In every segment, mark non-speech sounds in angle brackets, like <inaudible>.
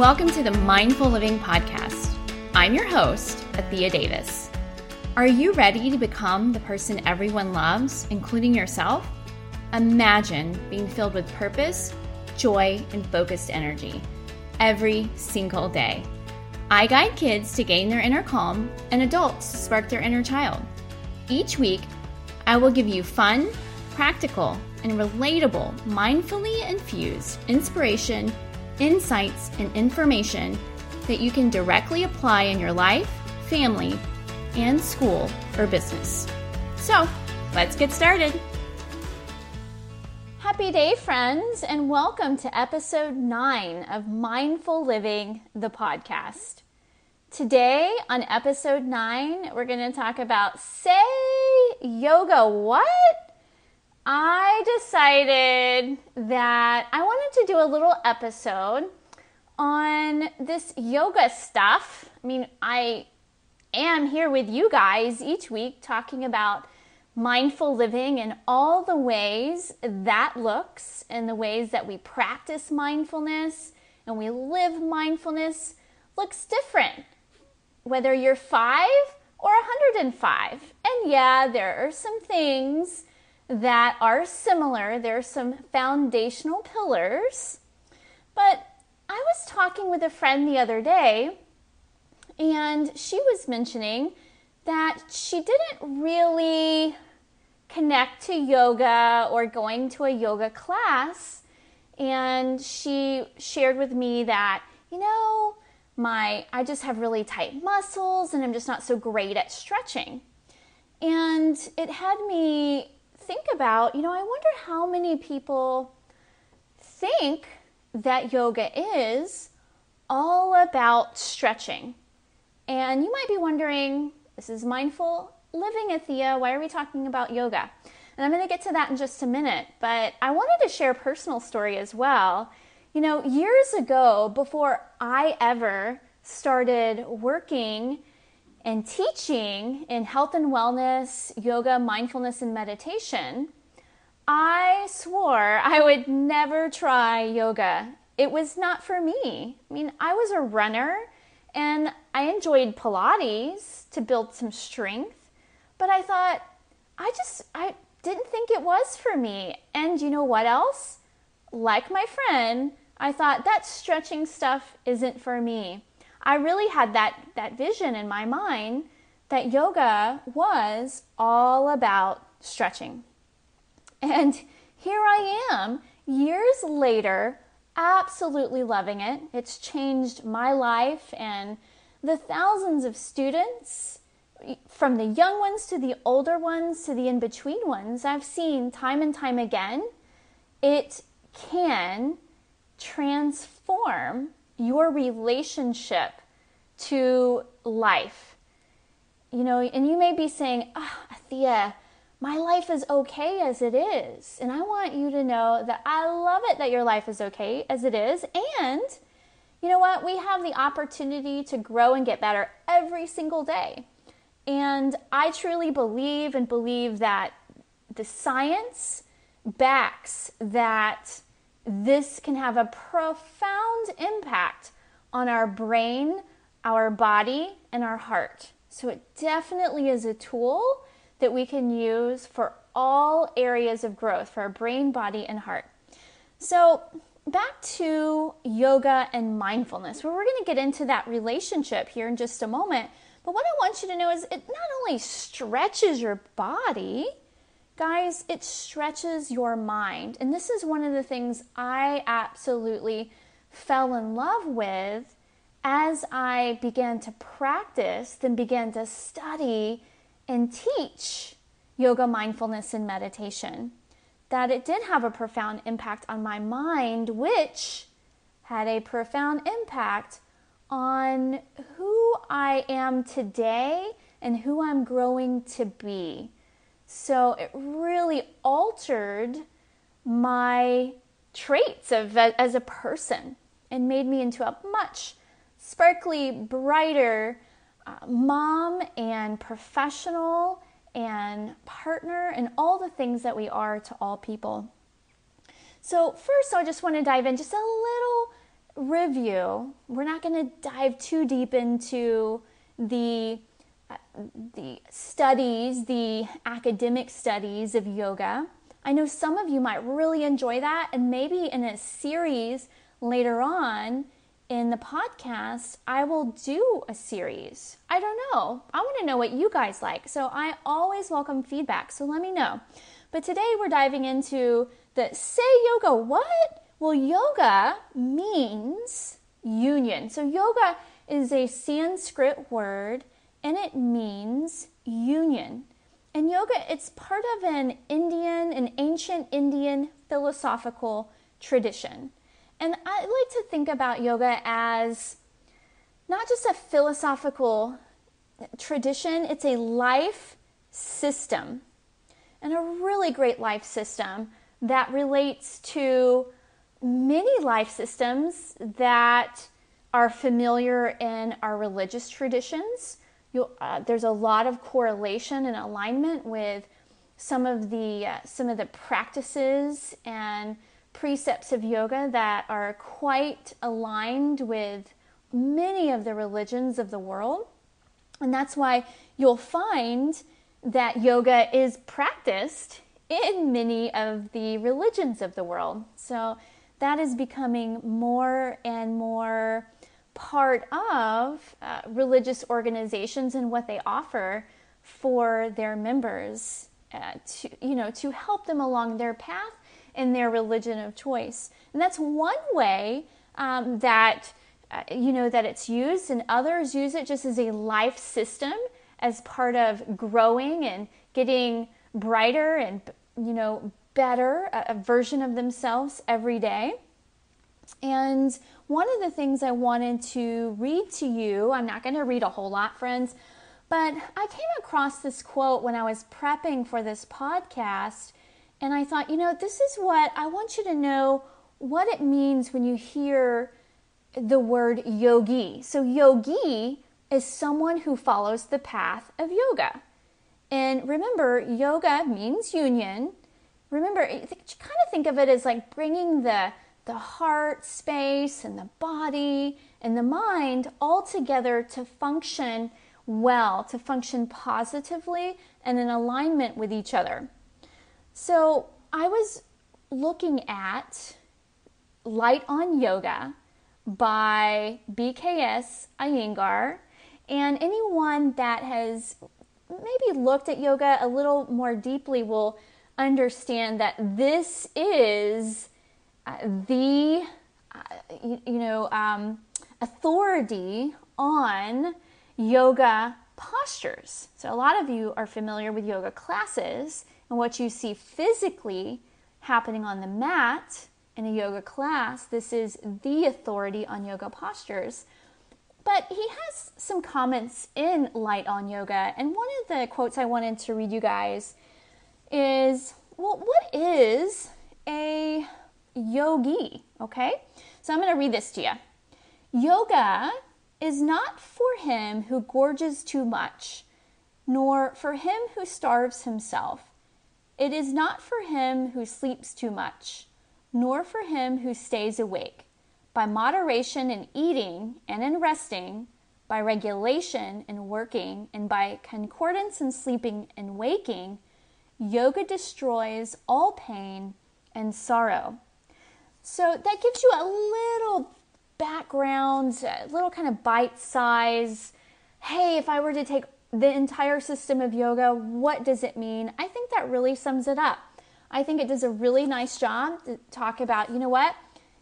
Welcome to the Mindful Living Podcast. I'm your host, Athea Davis. Are you ready to become the person everyone loves, including yourself? Imagine being filled with purpose, joy, and focused energy every single day. I guide kids to gain their inner calm and adults to spark their inner child. Each week, I will give you fun, practical, and relatable, mindfully infused inspiration insights, and information that you can directly apply in your life, family, and school or business. So, let's get started. Happy day, friends, and welcome to episode nine of Mindful Living, the podcast. Today, on episode nine, we're going to talk about say yoga what? I decided that I wanted to do a little episode on this yoga stuff. I mean, I am here with you guys each week talking about mindful living and all the ways that looks and the ways that we practice mindfulness and we live mindfulness looks different whether you're 5 or 105. And yeah, there are some things that are similar. There are some foundational pillars. But I was talking with a friend the other day, and she was mentioning that she didn't really connect to yoga or going to a yoga class. And she shared with me that, you know, my I just have really tight muscles and I'm just not so great at stretching. And it had me think about, you know, I wonder how many people think that yoga is all about stretching. And you might be wondering, this is mindful living, Athea. Why are we talking about yoga? And I'm going to get to that in just a minute. But I wanted to share a personal story as well. You know, years ago, before I ever started working and teaching in health and wellness, yoga, mindfulness, and meditation, I swore I would never try yoga. It was not for me. I mean, I was a runner and I enjoyed Pilates to build some strength, but I thought, I just, I didn't think it was for me. And you know what else? Like my friend, I thought that stretching stuff isn't for me. I really had that, that vision in my mind that yoga was all about stretching. And here I am, years later, absolutely loving it. It's changed my life and the thousands of students, from the young ones to the older ones to the in between ones, I've seen time and time again, it can transform your relationship to life. You know, and you may be saying, ah, oh, Thea, my life is okay as it is. And I want you to know that I love it that your life is okay as it is. And you know what? We have the opportunity to grow and get better every single day. And I truly believe and believe that the science backs that this can have a profound impact on our brain, our body, and our heart. So it definitely is a tool that we can use for all areas of growth for our brain, body, and heart. So, back to yoga and mindfulness, where we're going to get into that relationship here in just a moment. But what I want you to know is it not only stretches your body, Guys, it stretches your mind. And this is one of the things I absolutely fell in love with as I began to practice, then began to study and teach yoga, mindfulness, and meditation. That it did have a profound impact on my mind, which had a profound impact on who I am today and who I'm growing to be. So it really altered my traits of as a person and made me into a much sparkly, brighter uh, mom and professional and partner and all the things that we are to all people. So, first, I just want to dive in just a little review, we're not going to dive too deep into the the studies, the academic studies of yoga. I know some of you might really enjoy that, and maybe in a series later on in the podcast, I will do a series. I don't know. I want to know what you guys like. So I always welcome feedback. So let me know. But today we're diving into the say yoga what? Well, yoga means union. So yoga is a Sanskrit word and it means union. And yoga, it's part of an Indian, an ancient Indian philosophical tradition. And I like to think about yoga as not just a philosophical tradition, it's a life system. And a really great life system that relates to many life systems that are familiar in our religious traditions uh, there's a lot of correlation and alignment with some of the uh, some of the practices and precepts of yoga that are quite aligned with many of the religions of the world. And that's why you'll find that yoga is practiced in many of the religions of the world. So that is becoming more and more part of uh, religious organizations and what they offer for their members uh, to you know to help them along their path in their religion of choice. And that's one way um, that uh, you know that it's used and others use it just as a life system as part of growing and getting brighter and you know better a, a version of themselves every day. And one of the things I wanted to read to you, I'm not going to read a whole lot, friends, but I came across this quote when I was prepping for this podcast, and I thought, you know, this is what I want you to know what it means when you hear the word yogi. So, yogi is someone who follows the path of yoga. And remember, yoga means union. Remember, you kind of think of it as like bringing the the heart space and the body and the mind all together to function well, to function positively and in alignment with each other. So I was looking at Light on Yoga by BKS Iyengar, and anyone that has maybe looked at yoga a little more deeply will understand that this is the uh, you, you, know um, authority on yoga postures. So a lot of you are familiar with yoga classes and what you see physically happening on the mat in a yoga class. This is the authority on yoga postures. But he has some comments in Light on Yoga, and one of the quotes I wanted to read you guys is well, what is a yogi. Okay? So I'm going to read this to you. Yoga is not for him who gorges too much, nor for him who starves himself. It is not for him who sleeps too much, nor for him who stays awake. By moderation in eating and in resting, by regulation in working, and by concordance in sleeping and waking, yoga destroys all pain and sorrow. So that gives you a little background, a little kind of bite size. Hey, if I were to take the entire system of yoga, what does it mean? I think that really sums it up. I think it does a really nice job to talk about, you know what?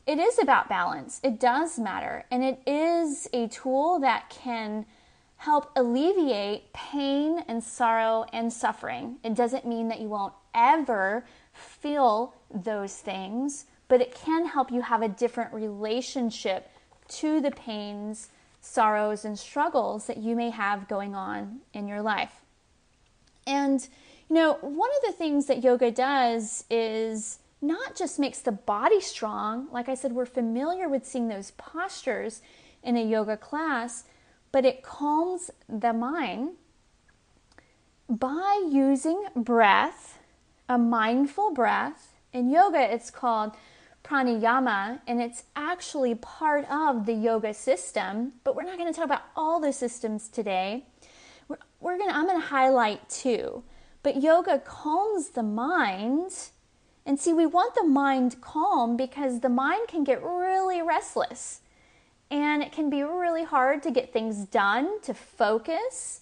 It is about balance. It does matter. And it is a tool that can help alleviate pain and sorrow and suffering. It doesn't mean that you won't ever feel those things, but it can help you have a different relationship to the pains, sorrows, and struggles that you may have going on in your life. And, you know, one of the things that yoga does is not just makes the body strong, like I said, we're familiar with seeing those postures in a yoga class, but it calms the mind by using breath, a mindful breath. In yoga, it's called pranayama, and it's actually part of the yoga system, but we're not going to talk about all the systems today. We're, we're to, I'm going to highlight two. But yoga calms the mind. And see, we want the mind calm because the mind can get really restless and it can be really hard to get things done, to focus,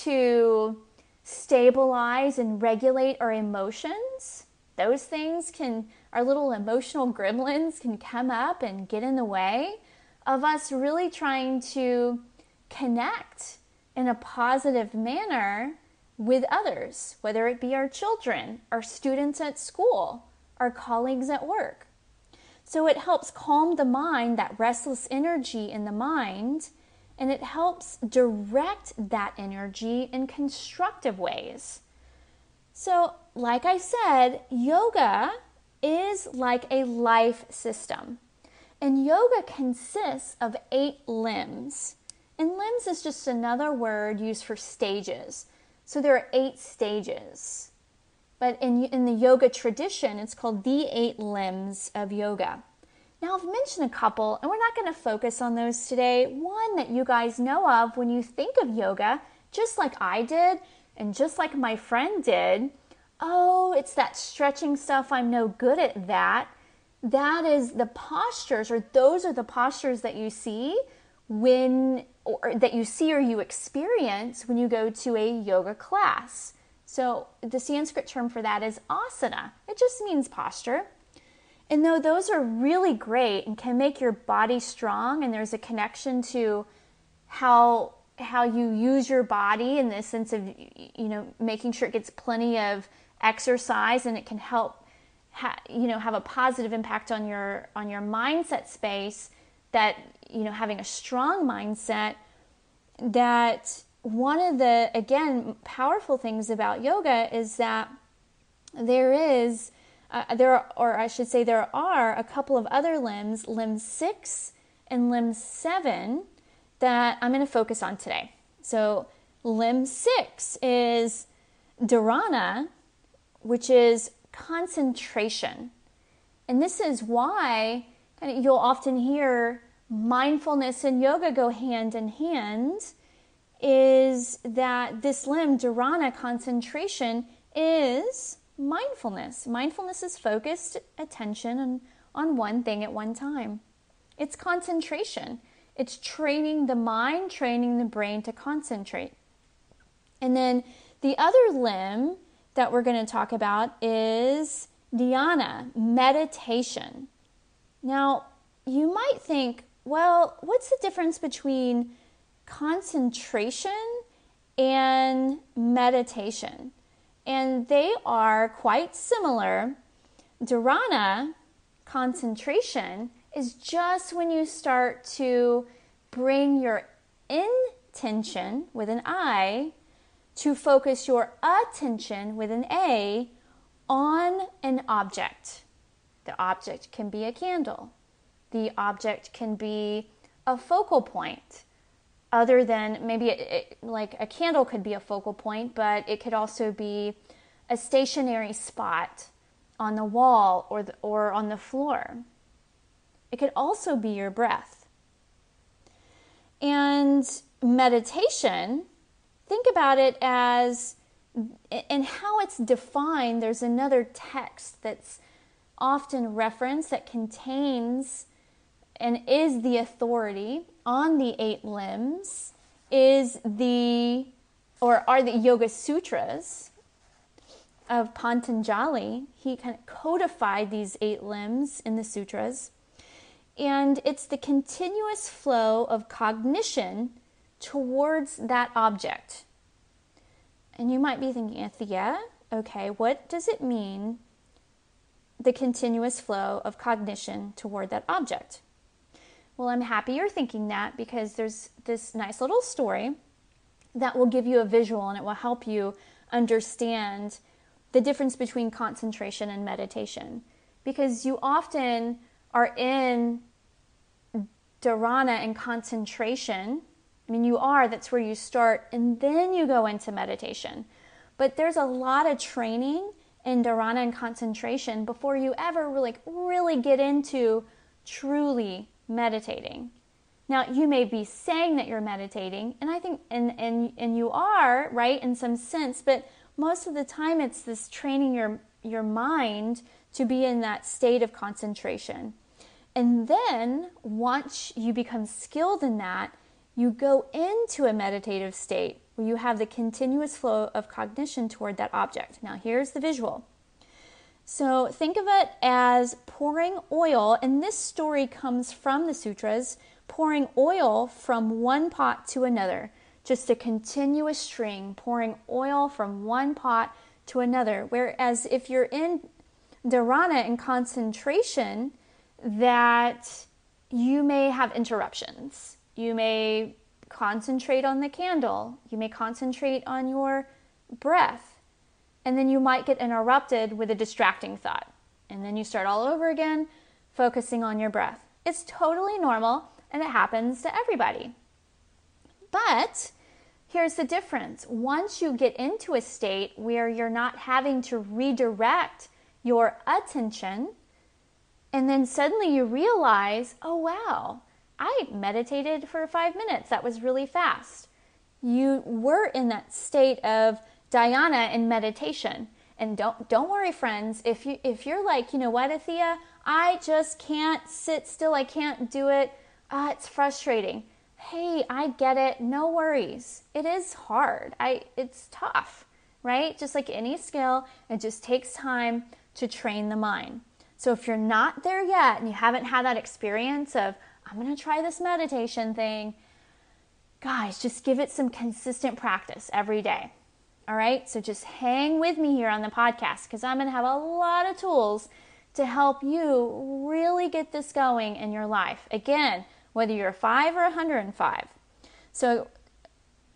to stabilize and regulate our emotions. Those things can, our little emotional gremlins can come up and get in the way of us really trying to connect in a positive manner with others, whether it be our children, our students at school, our colleagues at work. So it helps calm the mind, that restless energy in the mind, and it helps direct that energy in constructive ways. So, like I said, yoga is like a life system. And yoga consists of eight limbs. And limbs is just another word used for stages. So there are eight stages. But in, in the yoga tradition, it's called the eight limbs of yoga. Now, I've mentioned a couple, and we're not going to focus on those today. One that you guys know of when you think of yoga, just like I did, and just like my friend did. Oh, it's that stretching stuff. I'm no good at that. That is the postures, or those are the postures that you see when or that you see or you experience when you go to a yoga class. So the Sanskrit term for that is asana. It just means posture. And though those are really great and can make your body strong and there's a connection to how how you use your body in the sense of you know making sure it gets plenty of exercise and it can help ha- you know have a positive impact on your on your mindset space that you know having a strong mindset that one of the again powerful things about yoga is that there is uh, there are, or I should say there are a couple of other limbs limb 6 and limb 7 that I'm going to focus on today. So limb 6 is dharana which is concentration and this is why you'll often hear mindfulness and yoga go hand in hand is that this limb, dharana concentration, is mindfulness. Mindfulness is focused attention on, on one thing at one time. It's concentration. It's training the mind, training the brain to concentrate. And then the other limb that we're going to talk about is dhyana, meditation. Now, you might think, well, what's the difference between concentration and meditation? And they are quite similar. Dharana, concentration, is just when you start to bring your intention with an I to focus your attention with an A on an object. The object can be a candle, the object can be a focal point other than maybe it, it, like a candle could be a focal point but it could also be a stationary spot on the wall or, the, or on the floor. It could also be your breath. And meditation think about it as and how it's defined there's another text that's often referenced that contains and is the authority on the eight limbs is the or are the yoga sutras of Patanjali. He kind of codified these eight limbs in the sutras. And it's the continuous flow of cognition towards that object. And you might be thinking, Anthea, okay, what does it mean, the continuous flow of cognition toward that object? Well, I'm happy you're thinking that because there's this nice little story that will give you a visual and it will help you understand the difference between concentration and meditation. Because you often are in dharana and concentration. I mean, you are, that's where you start, and then you go into meditation. But there's a lot of training in dharana and concentration before you ever like really get into truly meditating. Now, you may be saying that you're meditating, and I think, and, and, and you are, right, in some sense, but most of the time it's this training your, your mind to be in that state of concentration. And then once you become skilled in that, you go into a meditative state where you have the continuous flow of cognition toward that object. Now, here's the visual. So, think of it as pouring oil, and this story comes from the sutras pouring oil from one pot to another, just a continuous string, pouring oil from one pot to another. Whereas if you're in dharana and concentration, that you may have interruptions you may concentrate on the candle. You may concentrate on your breath. And then you might get interrupted with a distracting thought. And then you start all over again, focusing on your breath. It's totally normal and it happens to everybody. But here's the difference once you get into a state where you're not having to redirect your attention, and then suddenly you realize, oh wow, I meditated for five minutes. That was really fast. You were in that state of dhyana in meditation. And don't don't worry, friends. If you if you're like, you know what, Athea, I just can't sit still. I can't do it. Ah, it's frustrating. Hey, I get it. No worries. It is hard. I it's tough, right? Just like any skill, it just takes time to train the mind. So if you're not there yet and you haven't had that experience of, I'm going to try this meditation thing. Guys, just give it some consistent practice every day. All right? So just hang with me here on the podcast because I'm going to have a lot of tools to help you really get this going in your life. Again, whether you're 5 or 105. So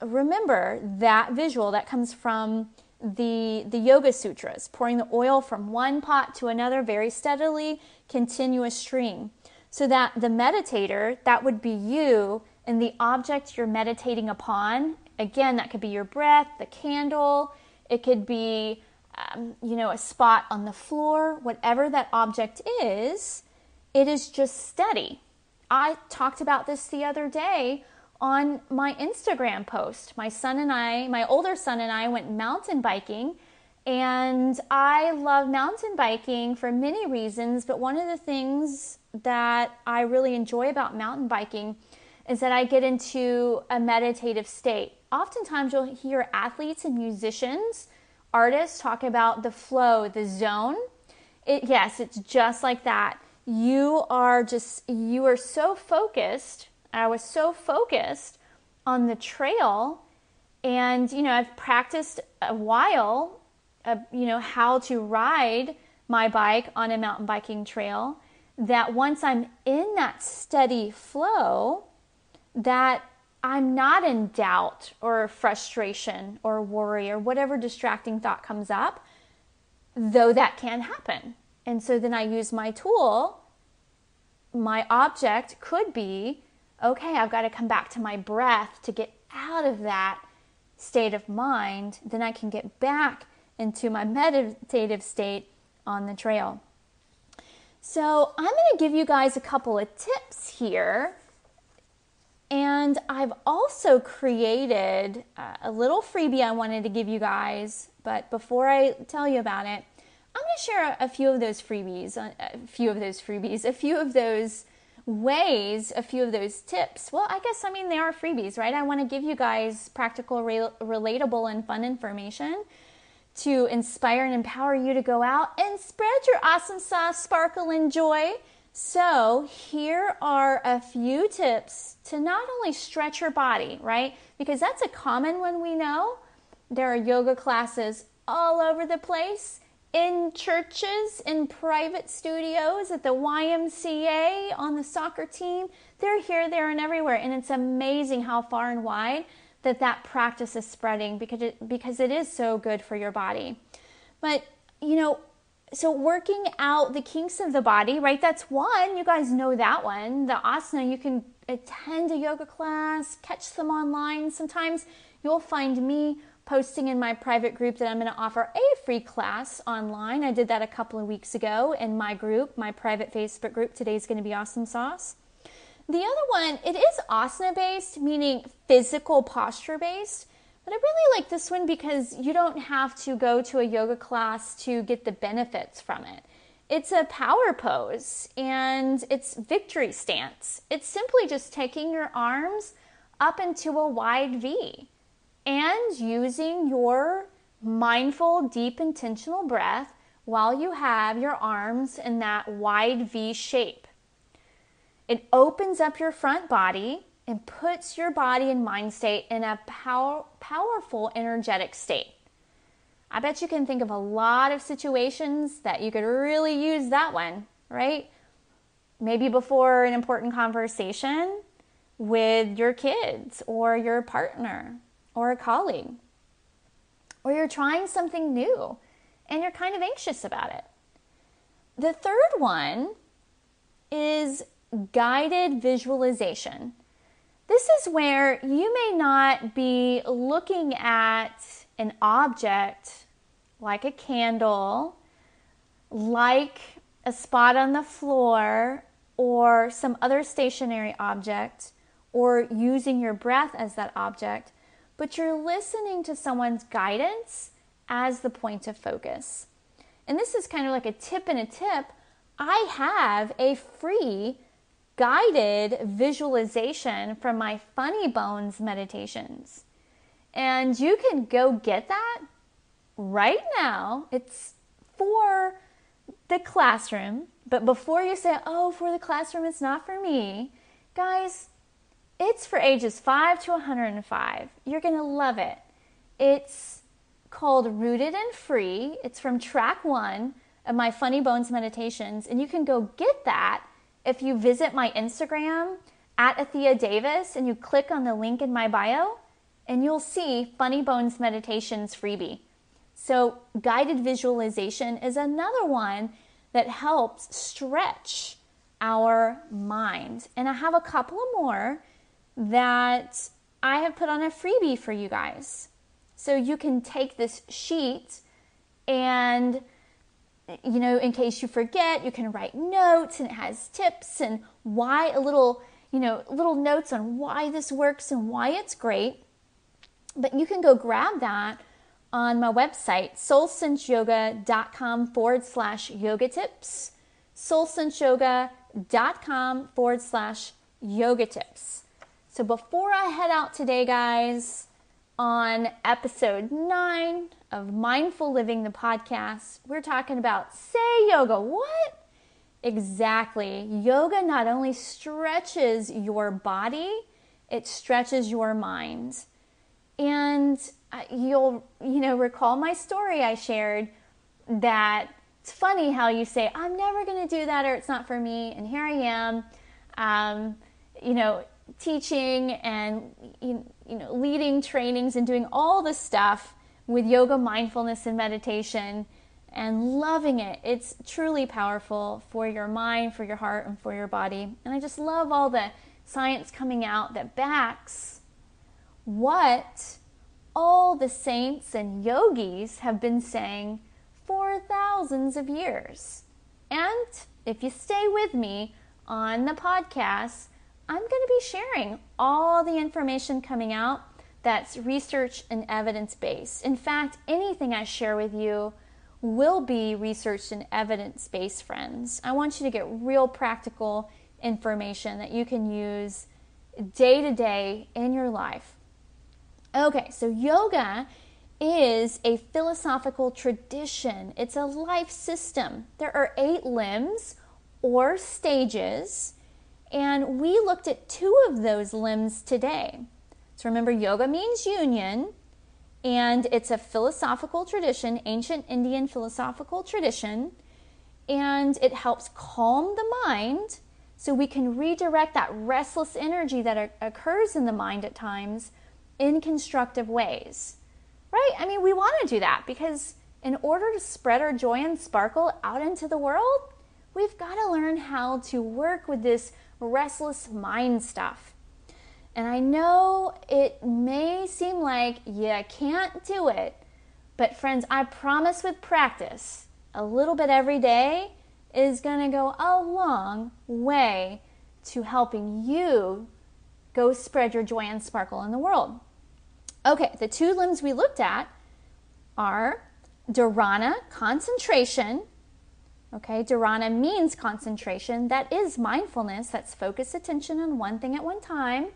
remember that visual that comes from the the yoga sutras pouring the oil from one pot to another very steadily continuous stream so that the meditator, that would be you, and the object you're meditating upon, again, that could be your breath, the candle, it could be, um, you know, a spot on the floor, whatever that object is, it is just steady. I talked about this the other day on my Instagram post. My son and I, my older son and I went mountain biking. And I love mountain biking for many reasons, but one of the things that I really enjoy about mountain biking is that I get into a meditative state. Oftentimes, you'll hear athletes and musicians, artists talk about the flow, the zone. It, yes, it's just like that. You are just, you are so focused. I was so focused on the trail. And, you know, I've practiced a while, uh, you know, how to ride my bike on a mountain biking trail that once I'm in that steady flow, that I'm not in doubt or frustration or worry or whatever distracting thought comes up, though that can happen. And so then I use my tool. My object could be okay, I've got to come back to my breath to get out of that state of mind. Then I can get back into my meditative state on the trail. So, I'm going to give you guys a couple of tips here. And I've also created uh, a little freebie I wanted to give you guys. But before I tell you about it, I'm going to share a few of those freebies, uh, a few of those freebies, a few of those ways, a few of those tips. Well, I guess, I mean, they are freebies, right? I want to give you guys practical, re- relatable, and fun information to inspire and empower you to go out and spread your awesome sauce, sparkle, and joy. So, here are a few tips to not only stretch your body, right? Because that's a common one we know. There are yoga classes all over the place in churches, in private studios, at the YMCA, on the soccer team. They're here, there, and everywhere. And it's amazing how far and wide that that practice is spreading because it, because it is so good for your body. But, you know, so working out the kinks of the body, right? That's one. You guys know that one. The asana, you can attend a yoga class, catch them online. Sometimes you'll find me posting in my private group that I'm going to offer a free class online. I did that a couple of weeks ago in my group, my private Facebook group. Today's going to be Awesome Sauce. The other one, it is asana based, meaning physical posture based. But I really like this one because you don't have to go to a yoga class to get the benefits from it. It's a power pose and it's victory stance. It's simply just taking your arms up into a wide V and using your mindful, deep, intentional breath while you have your arms in that wide V shape. It opens up your front body and puts your body and mind state in a power, powerful, energetic state. I bet you can think of a lot of situations that you could really use that one, right? Maybe before an important conversation with your kids or your partner or a colleague. Or you're trying something new and you're kind of anxious about it. The third one is guided visualization. This is where you may not be looking at an object like a candle, like a spot on the floor, or some other stationary object, or using your breath as that object, but you're listening to someone's guidance as the point of focus. And this is kind of like a tip and a tip. I have a free guided visualization from my Funny Bones meditations. And you can go get that right now. It's for the classroom. But before you say, oh, for the classroom, it's not for me, guys, it's for ages 5 to 105. You're going to love it. It's called Rooted and Free. It's from track one of my Funny Bones meditations. And you can go get that if you visit my Instagram at Athea Davis and you click on the link in my bio, and you'll see Funny Bones Meditations freebie. So, guided visualization is another one that helps stretch our mind. And I have a couple of more that I have put on a freebie for you guys. So, you can take this sheet and you know, in case you forget, you can write notes and it has tips and why a little, you know, little notes on why this works and why it's great. But you can go grab that on my website, soulsenseyoga.com forward slash yoga tips. soulsenseyoga.com forward slash yoga tips. So before I head out today, guys, on episode nine of Mindful Living, the podcast, we're talking about say yoga. What? Exactly. Yoga not only stretches your body, it stretches your mind. And you'll, you know, recall my story I shared that it's funny how you say, I'm never going to do that or it's not for me. And here I am, um, you know, teaching and, you know, leading trainings and doing all this stuff with yoga, mindfulness, and meditation and loving it. It's truly powerful for your mind, for your heart, and for your body. And I just love all the science coming out that backs what all the saints and yogis have been saying for thousands of years. And if you stay with me on the podcast, I'm going to be sharing all the information coming out that's research and evidence based. In fact, anything I share with you will be research and evidence based, friends. I want you to get real practical information that you can use day to day in your life. Okay, so yoga is a philosophical tradition, it's a life system. There are eight limbs or stages, and we looked at two of those limbs today. So remember, yoga means union, and it's a philosophical tradition, ancient Indian philosophical tradition, and it helps calm the mind so we can redirect that restless energy that occurs in the mind at times in constructive ways. Right? I mean, we want to do that because in order to spread our joy and sparkle out into the world, we've got to learn how to work with this restless mind stuff. And I know it may seem like you can't do it, but friends, I promise with practice, a little bit every day is going to go a long way to helping you go spread your joy and sparkle in the world. Okay, the two limbs we looked at are dharana, concentration. Okay, dharana means concentration. That is mindfulness. That's focused attention on one thing at one time.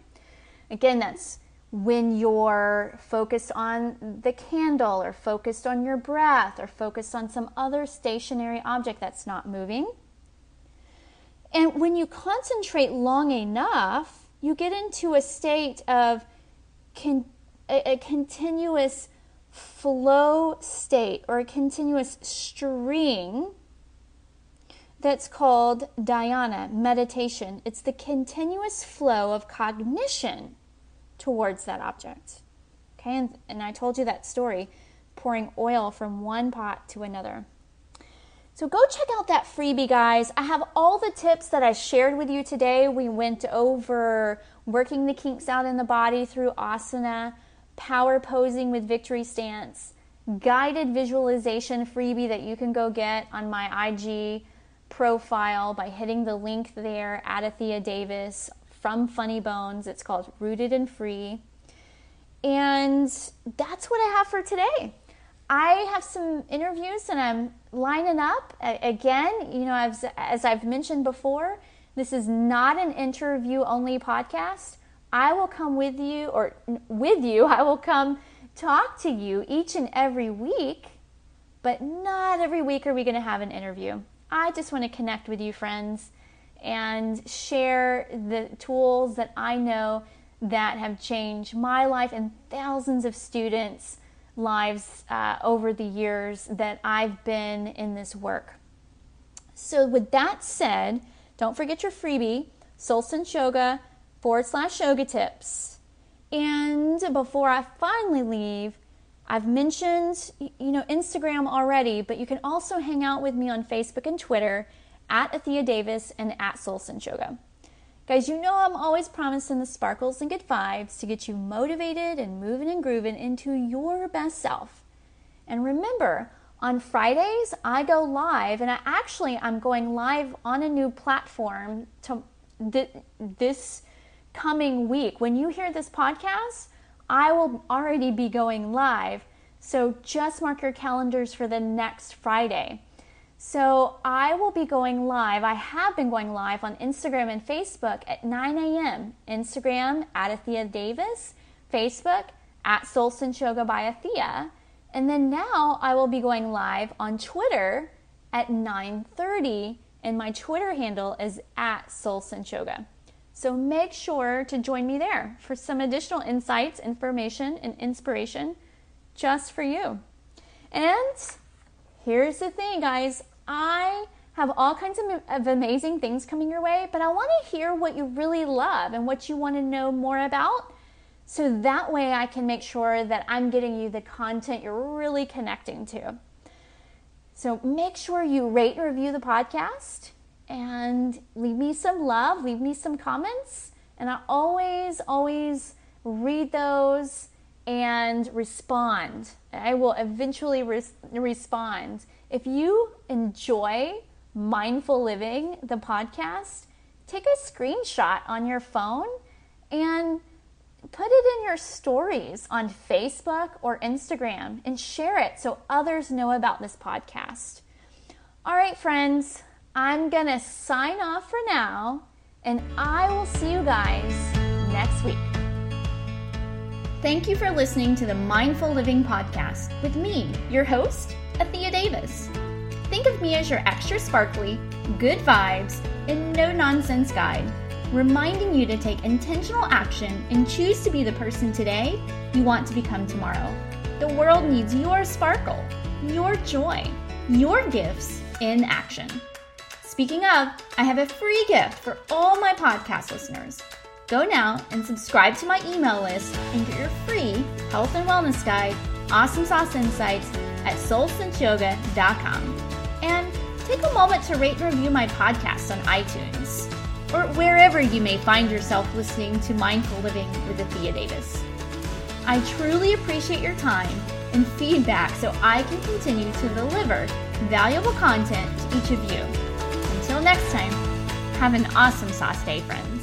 Again, that's when you're focused on the candle or focused on your breath or focused on some other stationary object that's not moving. And when you concentrate long enough, you get into a state of con- a, a continuous flow state or a continuous string that's called dhyana, meditation. It's the continuous flow of cognition towards that object. Okay, and, and I told you that story pouring oil from one pot to another. So go check out that freebie, guys. I have all the tips that I shared with you today. We went over working the kinks out in the body through asana, power posing with victory stance, guided visualization freebie that you can go get on my IG profile by hitting the link there at Athea Davis from Funny Bones. It's called Rooted and Free. And that's what I have for today. I have some interviews and I'm lining up. Again, you know, as, as I've mentioned before, this is not an interview only podcast. I will come with you, or with you, <laughs> I will come talk to you each and every week, but not every week are we going to have an interview. I just want to connect with you, friends and share the tools that I know that have changed my life and thousands of students' lives uh, over the years that I've been in this work. So, with that said, don't forget your freebie, Soul Sense Yoga forward slash yoga tips. And before I finally leave, I've mentioned you know Instagram already, but you can also hang out with me on Facebook and Twitter at Athea Davis and at Soul Yoga. Guys, you know I'm always promising the sparkles and good vibes to get you motivated and moving and grooving into your best self. And remember, on Fridays I go live, and I actually I'm going live on a new platform to th- this coming week. When you hear this podcast, I will already be going live. So just mark your calendars for the next Friday. So I will be going live. I have been going live on Instagram and Facebook at 9 a.m. Instagram at Athea Davis, Facebook at Sense Yoga by Athea, and then now I will be going live on Twitter at 9:30, and my Twitter handle is at Soul Yoga. So make sure to join me there for some additional insights, information, and inspiration just for you. And here's the thing, guys. I have all kinds of, of amazing things coming your way, but I want to hear what you really love and what you want to know more about. So that way I can make sure that I'm getting you the content you're really connecting to. So make sure you rate and review the podcast and leave me some love, leave me some comments. And I always, always read those and respond. I will eventually res- respond. If you enjoy Mindful Living, the podcast, take a screenshot on your phone and put it in your stories on Facebook or Instagram and share it so others know about this podcast. All right, friends, I'm going to sign off for now, and I will see you guys next week. Thank you for listening to the Mindful Living Podcast with me, your host, Athea Davis. Think of me as your extra sparkly, good vibes, and no nonsense guide, reminding you to take intentional action and choose to be the person today you want to become tomorrow. The world needs your sparkle, your joy, your gifts in action. Speaking of, I have a free gift for all my podcast listeners. Go now and subscribe to my email list and get your free health and wellness guide, Awesome Sauce Insights, at soulsenseyoga.com. And take a moment to rate and review my podcast on iTunes. or wherever you may find yourself listening to Mindful Living with Athea Davis. I truly appreciate your time and feedback so I can continue to deliver valuable content to each of you. Until next time, have an awesome sauce day, friends.